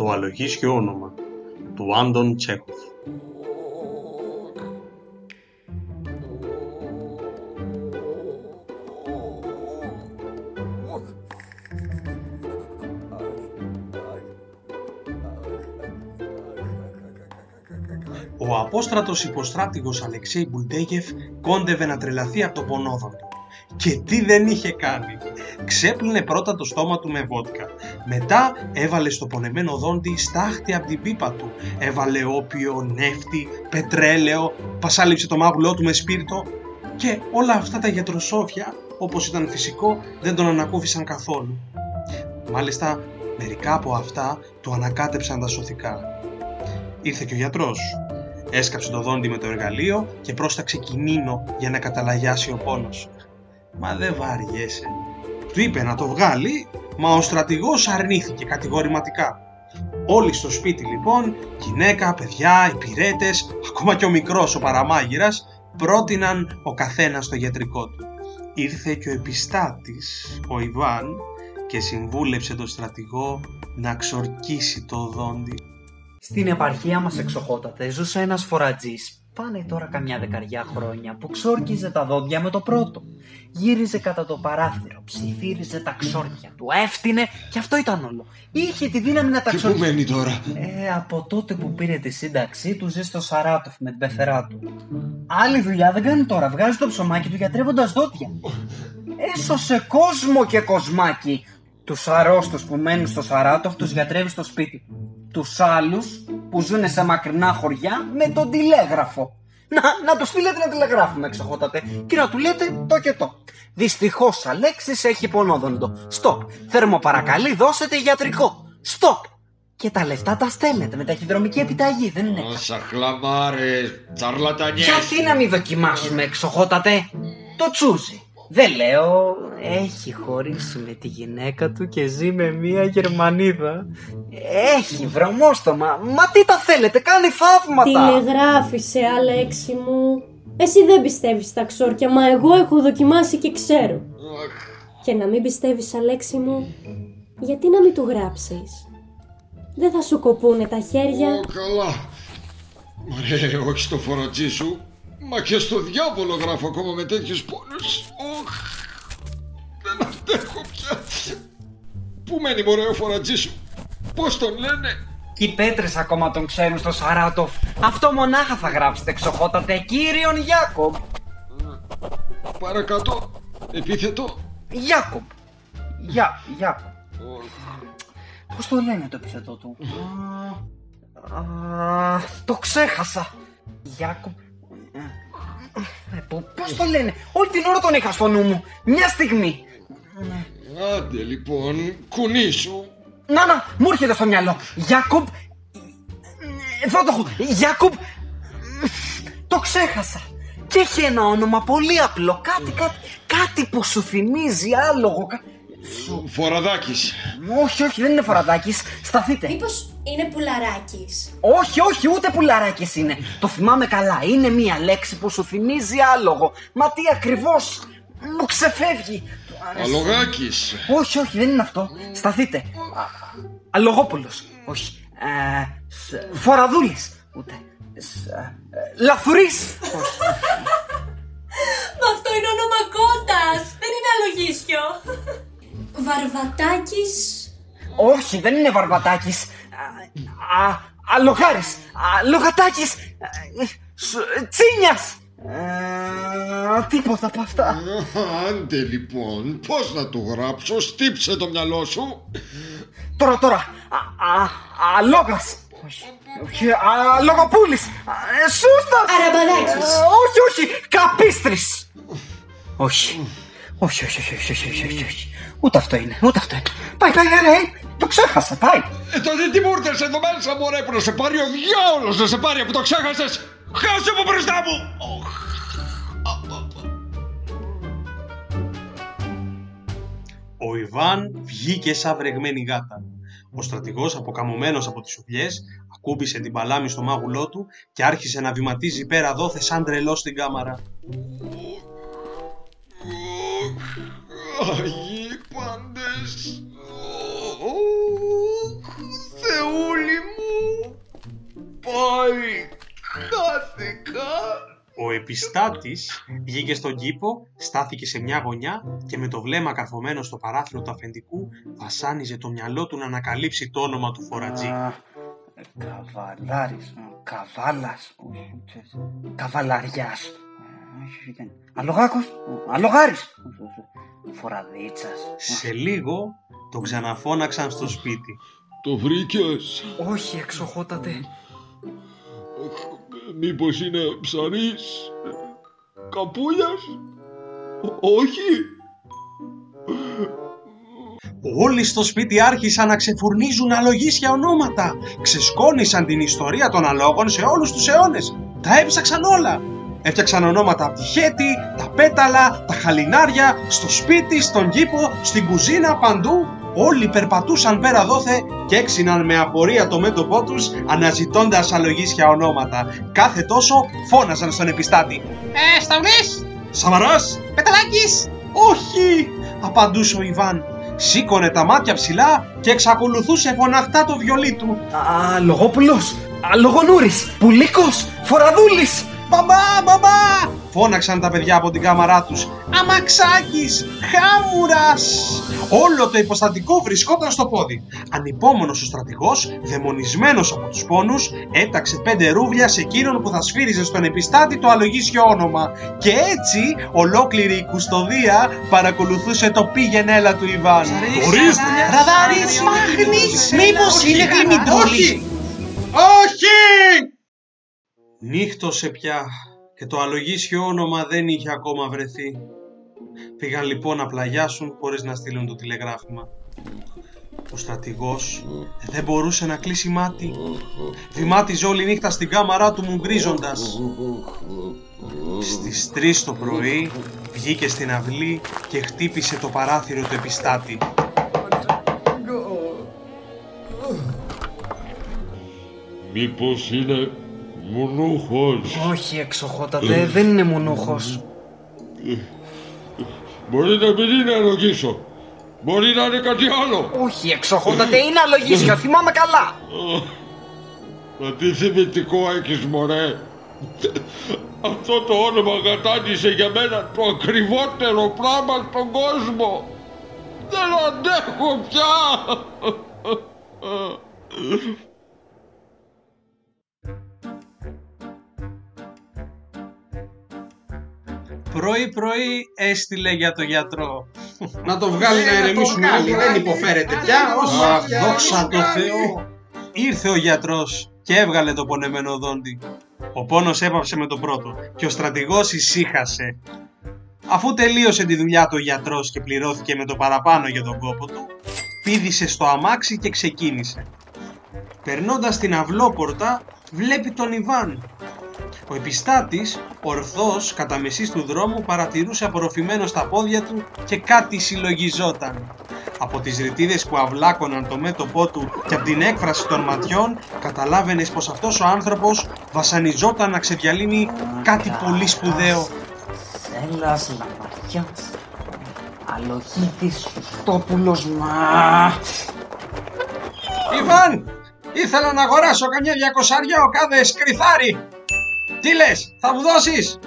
Το αλογίσιο όνομα του Άντων Τσέχοφ. Ο απόστρατος υποστράτηγος Αλεξέη Μπουλντέγεφ κόντευε να τρελαθεί από το πονόδοντο. Και τι δεν είχε κάνει. Ξέπλυνε πρώτα το στόμα του με βότκα. Μετά έβαλε στο πονεμένο δόντι στάχτη από την πίπα του. Έβαλε όπιο, νεύτη, πετρέλαιο, πασάλιψε το μάγουλό του με σπίρτο και όλα αυτά τα γιατροσόφια, όπως ήταν φυσικό, δεν τον ανακούφισαν καθόλου. Μάλιστα, μερικά από αυτά του ανακάτεψαν τα σωθικά. Ήρθε και ο γιατρός. Έσκαψε το δόντι με το εργαλείο και πρόσταξε κινήνο για να καταλαγιάσει ο πόνος. Μα δεν βαριέσαι. Του είπε να το βγάλει, μα ο στρατηγός αρνήθηκε κατηγορηματικά. Όλοι στο σπίτι λοιπόν, γυναίκα, παιδιά, υπηρέτες, ακόμα και ο μικρός ο παραμάγειρας, πρότειναν ο καθένας το γιατρικό του. Ήρθε και ο επιστάτης, ο Ιβάν, και συμβούλεψε τον στρατηγό να ξορκίσει το δόντι. Στην επαρχία μας εξοχότατε ζούσε ένας φορατζής πάνε τώρα καμιά δεκαριά χρόνια που ξόρκιζε τα δόντια με το πρώτο. Γύριζε κατά το παράθυρο, ψιθύριζε τα ξόρκια του, έφτινε και αυτό ήταν όλο. Είχε τη δύναμη να τα Και πού μένει τώρα; Ε, από τότε που πήρε τη σύνταξή του ζει στο Σαράτοφ με την πεθερά του. Άλλη δουλειά δεν κάνει τώρα, βγάζει το ψωμάκι του γιατρεύοντας δόντια. Έσωσε κόσμο και κοσμάκι. Τους αρρώστους που μένουν στο Σαράτοφ τους γιατρεύει στο σπίτι. Τους άλλους που ζουν σε μακρινά χωριά με τον τηλέγραφο. Να, να τους στείλετε ένα τηλεγράφημα, εξοχότατε, και να του λέτε το και το. Δυστυχώς, Αλέξης έχει πονόδοντο. Στοπ. Θέρμο παρακαλεί, δώσετε γιατρικό. Στοπ. Και τα λεφτά τα στέλνετε με ταχυδρομική επιταγή, δεν είναι. Όσα χλαμάρες, τσαρλατανιές. Γιατί να μην δοκιμάσουμε, εξοχότατε. Το τσούζι. Δεν λέω, έχει χωρίσει με τη γυναίκα του και ζει με μία Γερμανίδα. Έχει βρωμόστομα. Μα τι τα θέλετε, κάνει θαύματα. Τηλεγράφησε, Αλέξη μου. Εσύ δεν πιστεύεις στα ξόρκια, μα εγώ έχω δοκιμάσει και ξέρω. Και να μην πιστεύεις, Αλέξη μου, γιατί να μην του γράψεις; Δεν θα σου κοπούνε τα χέρια. Ω, καλά. Μα ρε, όχι στο φορατζί σου. Μα και στο διάβολο γράφω ακόμα με τέτοιους πόνους. Οχ, δεν αντέχω πια. Πού μένει μωρέ ο φορατζής σου. Πώς τον λένε; Και οι πέτρες ακόμα τον ξέρουν στο Σαράτοφ. Αυτό μονάχα θα γράψετε, εξοχότατε, κύριον Γιάκομπ. Παρακάτω. Επίθετο. Γιάκομπ. Γεια, Γιάκομπ. Πώς το λένε το επίθετό του; Α, α, το ξέχασα. Γιάκομπ. Ε, πο- Πώς το λένε; Όλη την ώρα τον είχα στο νου μου. Μια στιγμή. Άντε λοιπόν, κουνήσου. Να, να, μου έρχεται στο μυαλό. Γιάκομπ. Εδώ το έχω. Γιάκομπ. Το ξέχασα. Και έχει ένα όνομα πολύ απλό. Κάτι, κάτι, κάτι που σου θυμίζει άλογο. Κα- Φοραδάκης. Όχι, όχι, δεν είναι φοραδάκι. Σταθείτε. Μήπως είναι πουλαράκης; Όχι, όχι, ούτε πουλαράκι είναι. Το θυμάμαι καλά. Είναι μία λέξη που σου θυμίζει άλογο. Μα τι ακριβώς μου ξεφεύγει. Αλογάκης. Όχι, όχι, δεν είναι αυτό. Σταθείτε. Α, Αλογόπουλος. Όχι. Ε, σ- Φοραδούλης. Ούτε. Σ- ε, ε, Λαθουρής. Όχι. Μα αυτό είναι όνομα κότας. Δεν είναι αλογίσιο. Βαρβατάκης. Όχι, δεν είναι Βαρβατάκης. Α, α, Αλογάρης. Αλογατάκης. Ε, σ- Τσίνιας. Ε, τίποτα από αυτά. Άντε λοιπόν, πώς να του γράψω, στύψε το μυαλό σου. Τώρα, τώρα. Α, α, αλόγας. Όχι, όχι, αλογοπούλης. Α, ε, Σούστας. Αραμπαδάκης. Ε, όχι, όχι, καπίστρης. Όχι. Όχι, όχι, όχι, όχι, όχι, όχι, όχι, όχι. Ούτε αυτό είναι, ούτε αυτό είναι. Πάει, πάει, πάει, πάει. Το ξέχασα, πάει. Ε, τότε τι μου ήρθες εδώ μέσα μωρέ που να σε πάρει ο διάολος να σε πάρει που το ξέχασες. Χάσε από μπροστά μου. Οχ. Ο Ιβάν βγήκε σαν βρεγμένη γάτα. Ο στρατηγός, αποκαμωμένος από τις σουβλιές, ακούμπησε την παλάμη στο μάγουλό του και άρχισε να βηματίζει πέρα δόθε σαν τρελός στην κάμαρα. Ο επιστάτης βγήκε στον κήπο, στάθηκε σε μια γωνιά και με το βλέμμα καρφωμένο στο παράθυρο του αφεντικού βασάνιζε το μυαλό του να ανακαλύψει το όνομα του φορατζή. Ε, καβαλάρης μου, καβάλας, ε, καβαλαριάς. Αλογάκος, αλογάρης. Φοραδίτσας. Σε λίγο τον ξαναφώναξαν στο σπίτι. Το βρήκες; Όχι, εξοχότατε. Μήπως είναι ψαρής; Καπούλιας; Ω- όχι. Όλοι στο σπίτι άρχισαν να ξεφουρνίζουν αλογίσια ονόματα. Ξεσκόνησαν την ιστορία των αλόγων σε όλους τους αιώνες. Τα έψαξαν όλα. Έφτιαξαν ονόματα από τη χέτη, τα πέταλα, τα χαλινάρια, στο σπίτι, στον κήπο, στην κουζίνα, παντού. Όλοι περπατούσαν πέρα δόθε και έξιναν με απορία το μέτωπό τους αναζητώντας αλογίσια ονόματα. Κάθε τόσο φώναζαν στον επιστάτη. Ε, Σταυρής, «Σαμαράς! Πεταλάκης, Όχι! απαντούσε ο Ιβάν. Σήκωνε τα μάτια ψηλά και εξακολουθούσε φωναχτά το βιολί του. Αλογόπουλος, αλογονούρης, πουλίκος, φοραδούλης. Μπαμπά, μπαμπά! Φώναξαν τα παιδιά από την κάμαρά τους. Αμαξάκης, χάμουρας! Όλο το υποστατικό βρισκόταν στο πόδι. Ανυπόμονος ο στρατηγός, δαιμονισμένος από τους πόνους, έταξε πέντε ρούβλια σε εκείνον που θα σφύριζε στον επιστάτη το αλογίσιο όνομα. Και έτσι ολόκληρη η κουστοδία παρακολουθούσε το πήγαινε έλα του Ιβάν. Ορίστε. Ραδάρης, Μάχνης, μήπως είναι γλυμιτόλης. Όχι! Νύχτωσε πια και το αλογίσιο όνομα δεν είχε ακόμα βρεθεί. Πήγαν λοιπόν να πλαγιάσουν χωρίς να στείλουν το τηλεγράφημα. Ο στρατηγός δεν μπορούσε να κλείσει μάτι. Βημάτιζε όλη νύχτα στην κάμαρά του μουγκρίζοντας. Στις 3 το πρωί βγήκε στην αυλή και χτύπησε το παράθυρο του επιστάτη. Μήπως είναι μουνούχος. Όχι, εξοχότατε, δεν είναι μονούχος. Μπορεί να μην είναι αλογίσο. Μπορεί να είναι κάτι άλλο. Όχι, εξοχότατε, είναι αλογίσιο, θυμάμαι καλά. Μα τι θυμητικό έχεις μωρέ. Αυτό το όνομα κατάντησε για μένα το ακριβότερο πράγμα στον κόσμο. Δεν αντέχω πια. Πρωί πρωί έστειλε για το γιατρό. Να το βγάλει να ηρεμήσουμε όλοι, δεν υποφέρεται πια. όχι. Αχ, δόξα τω Θεώ. Ήρθε ο γιατρός και έβγαλε το πονεμένο δόντι. Ο πόνος έπαψε με το πρώτο και ο στρατηγός ησύχασε. Αφού τελείωσε τη δουλειά του ο γιατρός και πληρώθηκε με το παραπάνω για τον κόπο του, πήδησε στο αμάξι και ξεκίνησε. Περνώντας την αυλόπορτα, βλέπει τον Ιβάν. Ο επιστάτης, ορθός κατά μεσής του δρόμου, παρατηρούσε απορροφημένο στα πόδια του και κάτι συλλογιζόταν. Από τις ρητίδες που αυλάκωναν το μέτωπό του και από την έκφραση των ματιών, καταλάβαινες πως αυτός ο άνθρωπος βασανιζόταν να ξεδιαλύνει κάτι πολύ σπουδαίο. Σέλας λαμπαριάς. Αλογίτης Χριστόπουλος μα. Ιβάν, ήθελα να αγοράσω καμιά διακοσάρια ο κάθε σκριθάρι. Τι λες, θα μου δώσεις;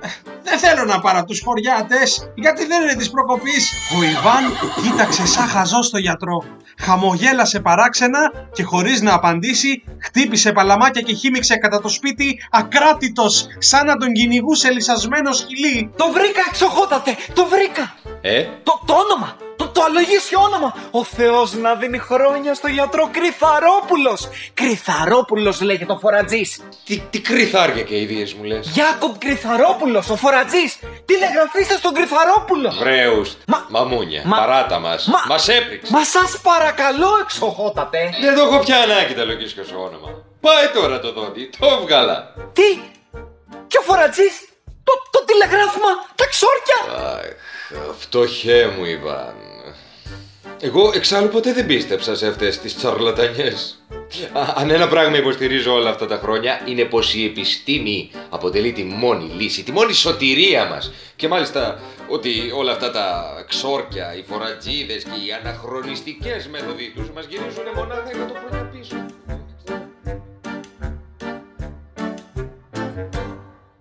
«Ε, Δεν θέλω να πάρω τους χωριάτες, γιατί δεν είναι της προκοπής. Ο Ιβάν κοίταξε σαν χαζό στο γιατρό. Χαμογέλασε παράξενα και χωρίς να απαντήσει, χτύπησε παλαμάκια και χύμιξε κατά το σπίτι ακράτητος, σαν να τον κυνηγούσε λυσασμένο σκυλί. Το βρήκα, εξοχότατε, το βρήκα. Ε, Το, το όνομα, το, το αλογίσιο όνομα. Ο Θεός να δίνει χρόνια στο γιατρό Κρυθαρόπουλος. Κρυθαρόπουλος λέγεται ο φορατζής. τι, τι κρυθάρια και ιδίες μου λες. Γιάκοπ Κρυθαρόπουλος, ο φορατζής. Τηλεγραφήστε στον Κρυθαρόπουλο. Βρέους, Μα- μαμούνια, Μα- παράτα μας, Μα- μας έπριξε. Μα σας παρακαλώ, εξοχότατε. Δεν το έχω πια ανάγκη τα λογίσια σου όνομα. Πάει τώρα το δόντι, το έβγαλα. Τι, και ο φορατζής, το, το τηλεγράφημα, τα ξόρκια. Αχ, φτωχέ μου Ιβάν. Εγώ εξάλλου ποτέ δεν πίστεψα σε αυτές τις τσαρλατανιές. Α, αν ένα πράγμα υποστηρίζω όλα αυτά τα χρόνια είναι πως η επιστήμη αποτελεί τη μόνη λύση, τη μόνη σωτηρία μας. Και μάλιστα ότι όλα αυτά τα ξόρκια, οι φορατζίδες και οι αναχρονιστικές μέθοδοι τους μας γυρίζουν μονάχα 100 χρόνια πίσω.